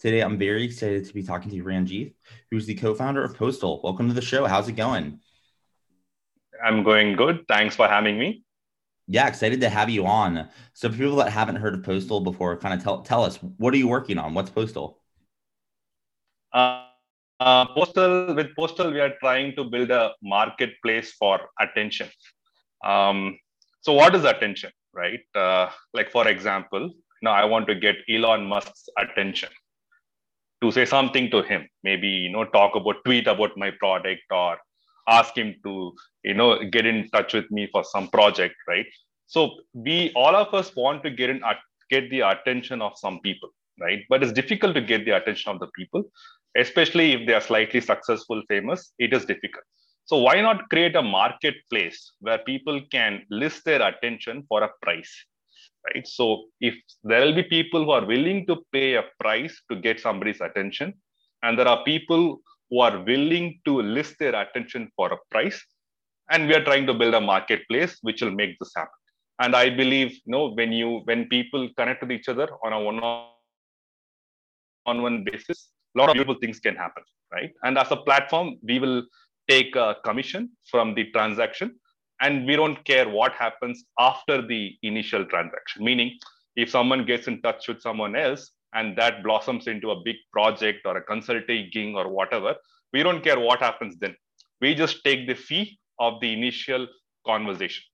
Today, I'm very excited to be talking to Ranjith, who's the co-founder of Postal. Welcome to the show. How's it going? I'm going good. Thanks for having me. Yeah, excited to have you on. So, for people that haven't heard of Postal before, kind of tell tell us what are you working on? What's Postal? Uh, uh, postal with postal we are trying to build a marketplace for attention um, so what is attention right uh, like for example now i want to get elon musk's attention to say something to him. Maybe you know talk about tweet about my product or ask him to you know get in touch with me for some project right? So we all of us want to get in get the attention of some people right? But it's difficult to get the attention of the people especially if they are slightly successful, famous, it is difficult. So why not create a marketplace where people can list their attention for a price, right? So if there will be people who are willing to pay a price to get somebody's attention, and there are people who are willing to list their attention for a price, and we are trying to build a marketplace which will make this happen. And I believe, you know, when you when people connect with each other on a one-on-one basis, a lot of beautiful things can happen, right? And as a platform, we will take a commission from the transaction and we don't care what happens after the initial transaction. Meaning, if someone gets in touch with someone else and that blossoms into a big project or a consulting or whatever, we don't care what happens then. We just take the fee of the initial conversation.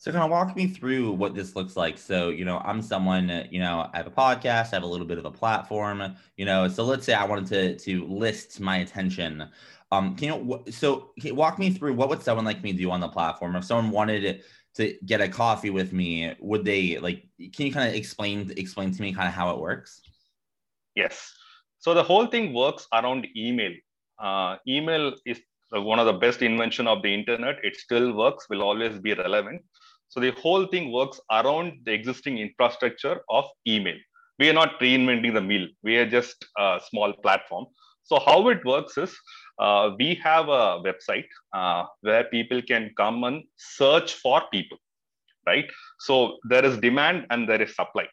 So kind of walk me through what this looks like. So, you know, I'm someone, you know, I have a podcast, I have a little bit of a platform, you know, so let's say I wanted to to list my attention. Um, can you so can you walk me through what would someone like me do on the platform? If someone wanted to get a coffee with me, would they like can you kind of explain explain to me kind of how it works? Yes. So the whole thing works around email. Uh, email is one of the best invention of the internet. It still works, will always be relevant. So the whole thing works around the existing infrastructure of email. We are not reinventing the wheel. We are just a small platform. So how it works is uh, we have a website uh, where people can come and search for people, right? So there is demand and there is supply.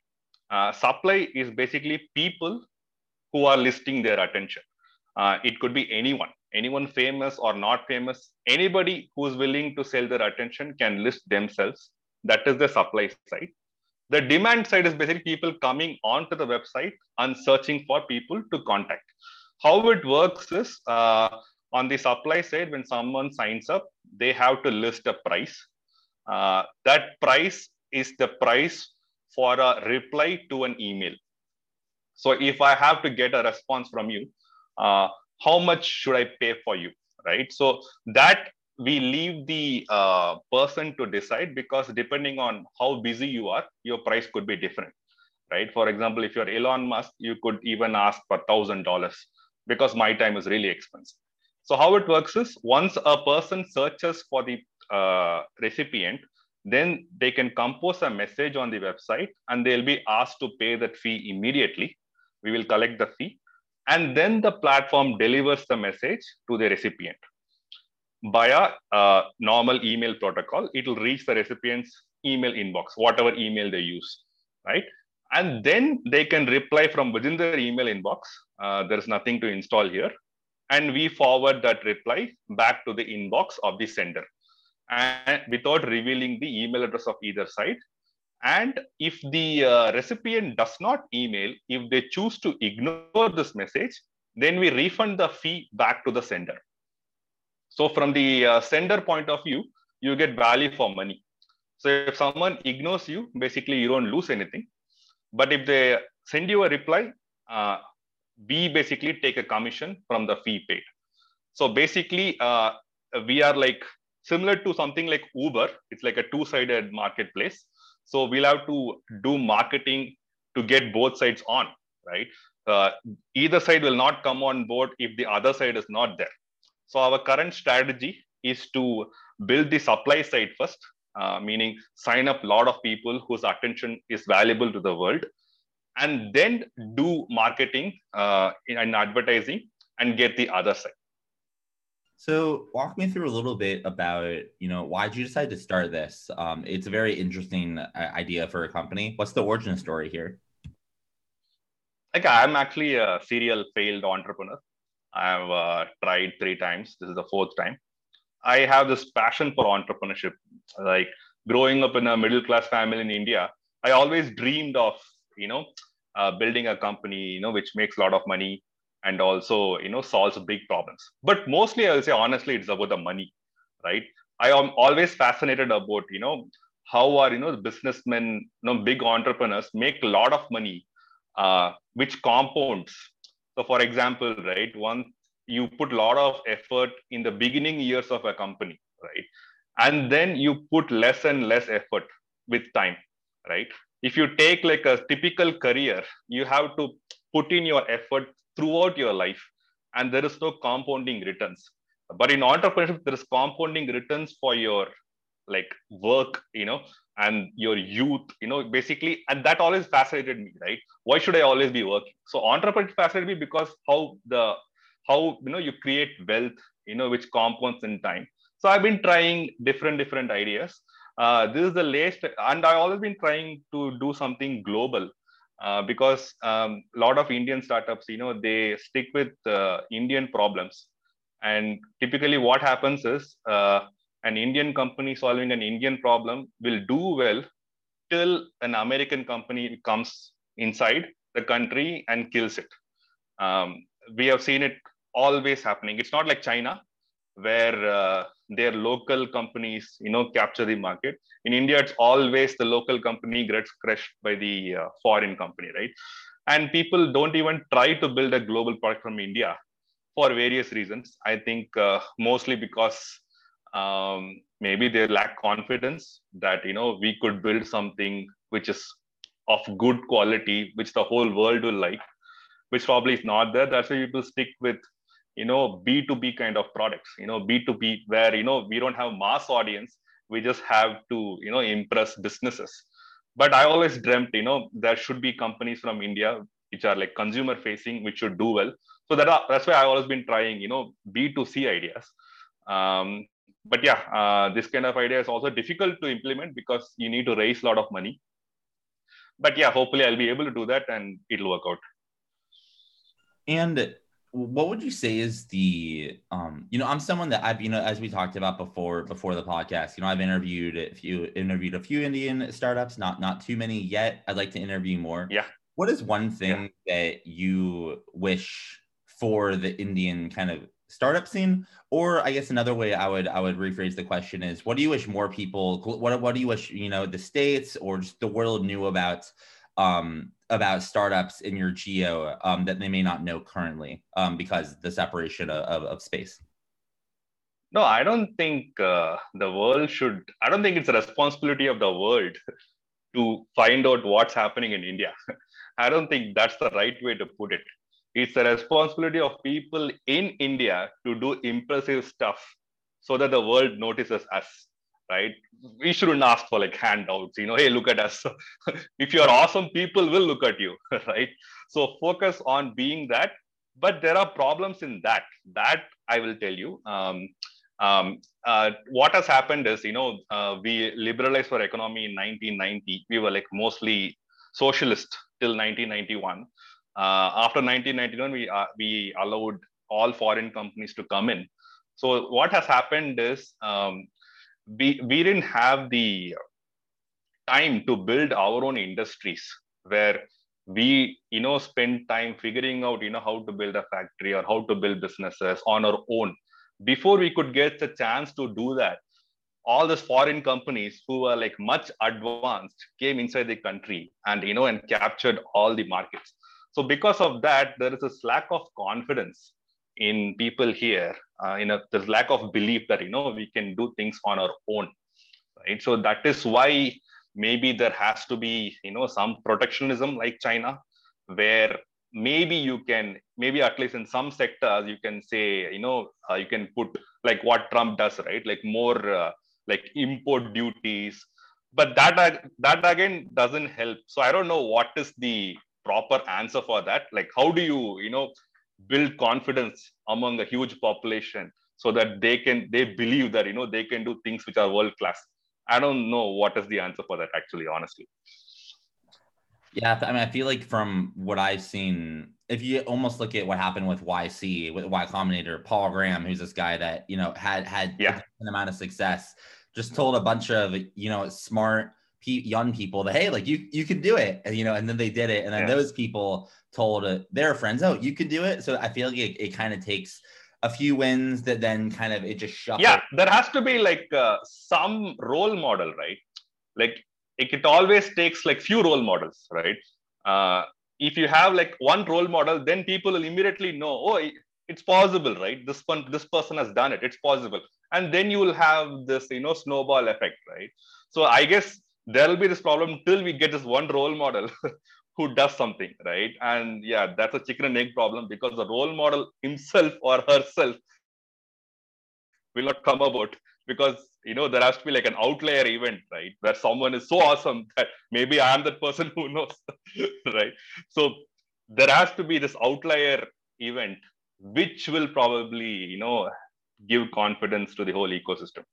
Uh, supply is basically people who are listing their attention. Uh, it could be anyone anyone famous or not famous, anybody who's willing to sell their attention can list themselves. That is the supply side. The demand side is basically people coming onto the website and searching for people to contact. How it works is uh, on the supply side, when someone signs up, they have to list a price. Uh, that price is the price for a reply to an email. So if I have to get a response from you, uh, how much should I pay for you, right? So that we leave the uh, person to decide because depending on how busy you are, your price could be different, right? For example, if you're Elon Musk, you could even ask for thousand dollars because my time is really expensive. So how it works is once a person searches for the uh, recipient, then they can compose a message on the website and they'll be asked to pay that fee immediately. We will collect the fee and then the platform delivers the message to the recipient. Via a normal email protocol it will reach the recipient's email inbox whatever email they use right? And then they can reply from within their email inbox uh, there's nothing to install here. And we forward that reply back to the inbox of the sender. And without revealing the email address of either side. And if the uh, recipient does not email, if they choose to ignore this message, then we refund the fee back to the sender. So from the uh, sender point of view, you get value for money. So if someone ignores you, basically you don't lose anything. But if they send you a reply, uh, we basically take a commission from the fee paid. So basically, uh, we are like similar to something like Uber. It's like a two-sided marketplace. So we'll have to do marketing to get both sides on, right? Uh, either side will not come on board if the other side is not there. So our current strategy is to build the supply side first, uh, meaning sign up a lot of people whose attention is valuable to the world, and then do marketing uh, and advertising and get the other side. So walk me through a little bit about, you know, why did you decide to start this? Um, it's a very interesting uh, idea for a company. What's the origin story here? Like I'm actually a serial failed entrepreneur. I've uh, tried three times. This is the fourth time. I have this passion for entrepreneurship. Like growing up in a middle class family in India, I always dreamed of, you know, uh, building a company, you know, which makes a lot of money, and also you know solves big problems. But mostly i will say honestly it's about the money right? I am always fascinated about you know how are you know businessmen you know big entrepreneurs make a lot of money uh, which compounds. So for example right one you put a lot of effort in the beginning years of a company right? And then you put less and less effort with time right? If you take like a typical career you have to put in your effort throughout your life and there is no compounding returns. But in entrepreneurship there is compounding returns for your like work you know and your youth you know basically and that always fascinated me right? Why should i always be working? So entrepreneurship fascinated me because how the how you know you create wealth you know which compounds in time. So i've been trying different different ideas. Uh, this is the latest and i always been trying to do something global uh, because a um, lot of Indian startups, you know, they stick with uh, Indian problems. And typically, what happens is uh, an Indian company solving an Indian problem will do well till an American company comes inside the country and kills it. Um, we have seen it always happening. It's not like China, where uh, their local companies, you know, capture the market. In India, it's always the local company gets crushed by the uh, foreign company, right? And people don't even try to build a global product from India for various reasons. I think uh, mostly because um, maybe they lack confidence that you know we could build something which is of good quality, which the whole world will like, which probably is not there. That's why people stick with you know b2b kind of products you know b2b where you know we don't have mass audience we just have to you know impress businesses. But i always dreamt you know there should be companies from india which are like consumer facing which should do well. So that that's why i've always been trying you know b2c ideas. Um, but yeah uh, this kind of idea is also difficult to implement because you need to raise a lot of money. But yeah hopefully i'll be able to do that and it'll work out. And what would you say is the um you know i'm someone that i've you know as we talked about before before the podcast you know i've interviewed a few interviewed a few indian startups not not too many yet. I'd like to interview more. Yeah. What is one thing yeah. that you wish for the indian kind of startup scene? Or i guess another way i would i would rephrase the question is what do you wish more people what, what do you wish you know the states or just the world knew about um, about startups in your geo um, that they may not know currently um, because the separation of, of, of, space? No, I don't think uh, the world should. I don't think it's a responsibility of the world to find out what's happening in India. I don't think that's the right way to put it. It's the responsibility of people in India to do impressive stuff so that the world notices us right? We shouldn't ask for like handouts, you know, hey, look at us. if you're awesome, people will look at you, right? So focus on being that. But there are problems in that. That I will tell you. Um, um, uh, what has happened is, you know, uh, we liberalized our economy in 1990. We were like mostly socialist till 1991. Uh, after 1991, we uh, we allowed all foreign companies to come in. So what has happened is um, we we didn't have the time to build our own industries where we you know spend time figuring out you know how to build a factory or how to build businesses on our own. Before we could get the chance to do that all these foreign companies who were like much advanced came inside the country and you know and captured all the markets. So because of that there is a lack of confidence in people here uh, you know there's lack of belief that you know we can do things on our own right? So that is why maybe there has to be you know some protectionism like china where maybe you can maybe at least in some sectors you can say you know uh, you can put like what trump does right? Like more uh, like import duties. But that that again doesn't help. So i don't know what is the proper answer for that. Like how do you you know build confidence among a huge population so that they can they believe that you know they can do things which are world class I don't know what is the answer for that actually, honestly. Yeah, I mean, I feel like from what I've seen, if you almost look at what happened with YC, with Y Combinator, Paul Graham, who's this guy that you know had had yeah. an amount of success, just told a bunch of you know smart young people that hey, like you you could do it, and you know, and then they did it, and then yeah. those people told uh, their friends, oh, you could do it. So I feel like it, it kind of takes a few wins that then kind of it just shuffles. Yeah, there has to be like uh, some role model, right? Like it, it, always takes like few role models, right? Uh, if you have like one role model, then people will immediately know, oh, it's possible, right? This one, this person has done it. It's possible, and then you will have this, you know, snowball effect, right? So I guess there will be this problem till we get this one role model who does something right? And yeah that's a chicken and egg problem because the role model himself or herself will not come about because you know there has to be like an outlier event right? Where someone is so awesome that maybe i am that person who knows right? So there has to be this outlier event which will probably you know give confidence to the whole ecosystem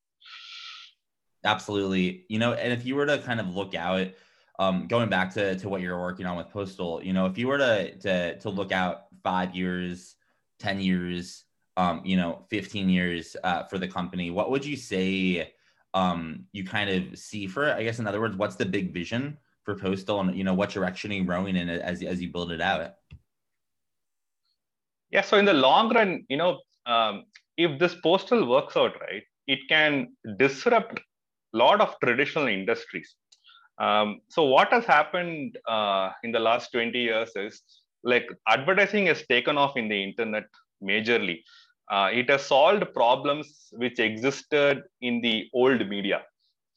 absolutely you know and if you were to kind of look out um, going back to, to what you're working on with Postal, you know, if you were to, to, to look out five years, 10 years, um, you know, 15 years uh, for the company, what would you say um, you kind of see for it? I guess, in other words, what's the big vision for Postal and, you know, what direction are you growing in as, as you build it out? Yeah. So in the long run, you know, um, if this Postal works out right, it can disrupt lot of traditional industries um, so what has happened uh, in the last 20 years is like advertising has taken off in the internet majorly. Uh, it has solved problems which existed in the old media.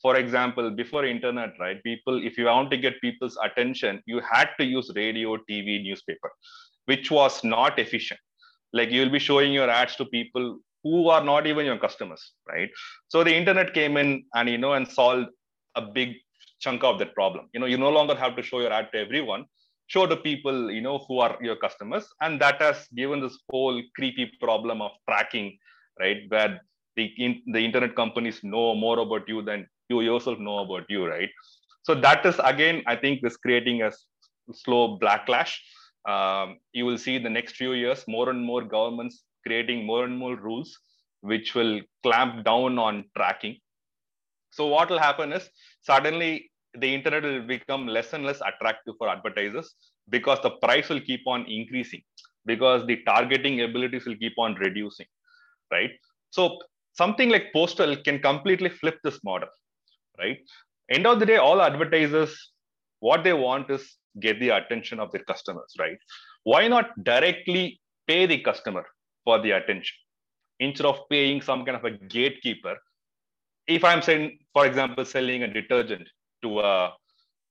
For example, before internet, right? People, if you want to get people's attention, you had to use radio, TV, newspaper, which was not efficient. Like you'll be showing your ads to people who are not even your customers, right? So the internet came in and you know and solved a big chunk of that problem. You know, you no longer have to show your ad to everyone. Show the people, you know, who are your customers. And that has given this whole creepy problem of tracking, right? Where the, in, the internet companies know more about you than you yourself know about you, right? So that is again, I think, this creating a slow backlash. Um, you will see in the next few years more and more governments creating more and more rules which will clamp down on tracking so what will happen is suddenly the internet will become less and less attractive for advertisers because the price will keep on increasing because the targeting abilities will keep on reducing, right? So something like postal can completely flip this model, right? End of the day, all advertisers, what they want is get the attention of their customers, right? Why not directly pay the customer for the attention instead of paying some kind of a gatekeeper if I'm saying, for example, selling a detergent to a,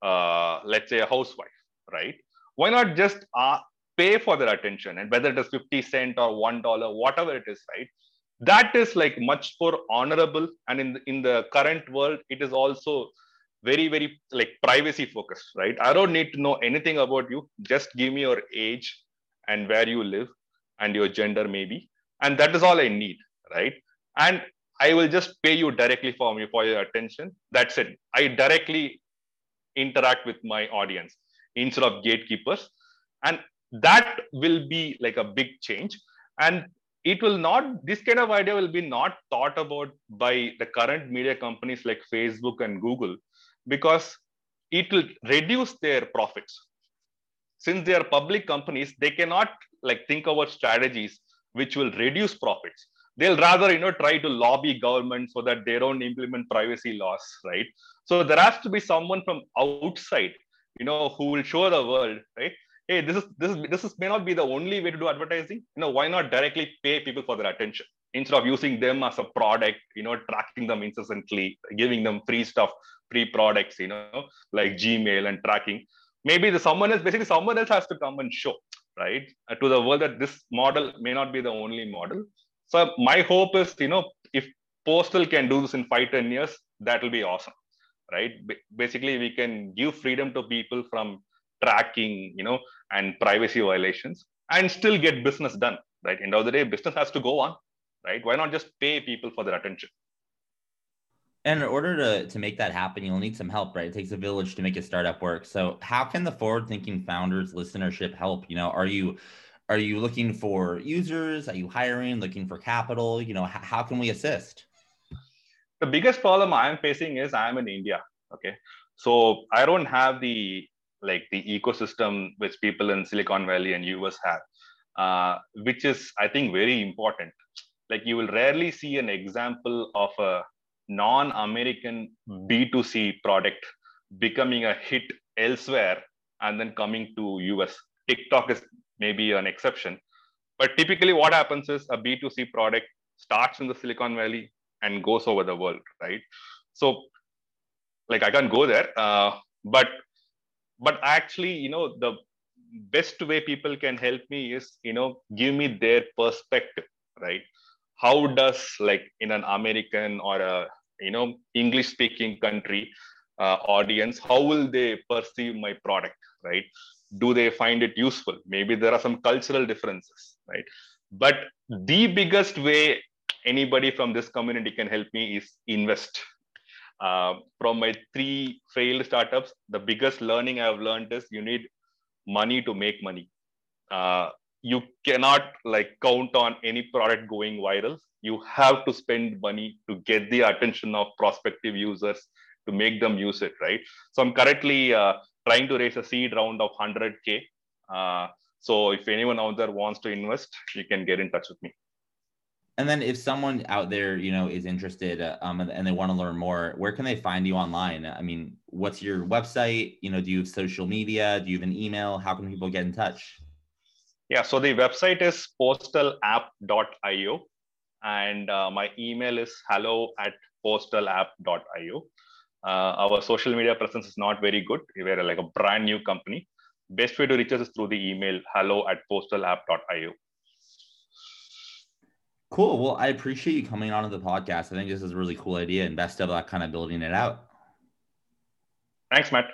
uh, let's say, a housewife, right? Why not just uh, pay for their attention and whether it is 50 cent or one dollar, whatever it is, right? That is like much more honorable. And in the, in the current world, it is also very, very like privacy focused, right? I don't need to know anything about you. Just give me your age and where you live and your gender, maybe. And that is all I need, right? And I will just pay you directly for me for your attention. That's it. I directly interact with my audience instead of gatekeepers. And that will be like a big change. And it will not this kind of idea will be not thought about by the current media companies like facebook and google because it will reduce their profits since they are public companies they cannot like think about strategies which will reduce profits. They'll rather you know try to lobby government so that they don't implement privacy laws right? So there has to be someone from outside you know who will show the world right? Hey this is this is this is may not be the only way to do advertising. You know why not directly pay people for their attention? Instead of using them as a product you know tracking them incessantly giving them free stuff free products you know like gmail and tracking maybe the someone else basically someone else has to come and show right uh, to the world that this model may not be the only model so my hope is you know if postal can do this in five ten years that will be awesome right B- basically we can give freedom to people from tracking, you know, and privacy violations and still get business done, right? End of the day, business has to go on, right? Why not just pay people for their attention? And in order to, to make that happen, you'll need some help, right? It takes a village to make a startup work. So how can the forward thinking founders listenership help? You know, are you are you looking for users? Are you hiring, looking for capital? You know, h- how can we assist? The biggest problem I'm facing is I'm in India. Okay. So I don't have the like the ecosystem which people in Silicon Valley and US have, uh, which is, I think, very important. Like you will rarely see an example of a non-American B2C product becoming a hit elsewhere and then coming to US. TikTok is maybe an exception. But typically what happens is a B2C product starts in the Silicon Valley and goes over the world, right? So like I can't go there, uh, but but actually you know the best way people can help me is you know give me their perspective right how does like in an american or a you know english speaking country uh, audience how will they perceive my product right? Do they find it useful? Maybe there are some cultural differences right? But the biggest way anybody from this community can help me is invest. Uh, from my three failed startups, the biggest learning I've learned is you need money to make money. Uh, you cannot like count on any product going viral. You have to spend money to get the attention of prospective users to make them use it, right? So I'm currently uh, trying to raise a seed round of 100k. Uh, so if anyone out there wants to invest, you can get in touch with me and then if someone out there you know is interested uh, um, and, and, they want to learn more where can they find you online i mean what's your website you know do you have social media do you have an email how can people get in touch yeah so the website is postalapp.io and uh, my email is hello at postalapp.io uh, our social media presence is not very good we're like a brand new company best way to reach us is through the email hello at postalapp.io Cool. Well, I appreciate you coming on to the podcast. I think this is a really cool idea and best of luck kind of building it out. Thanks, Matt.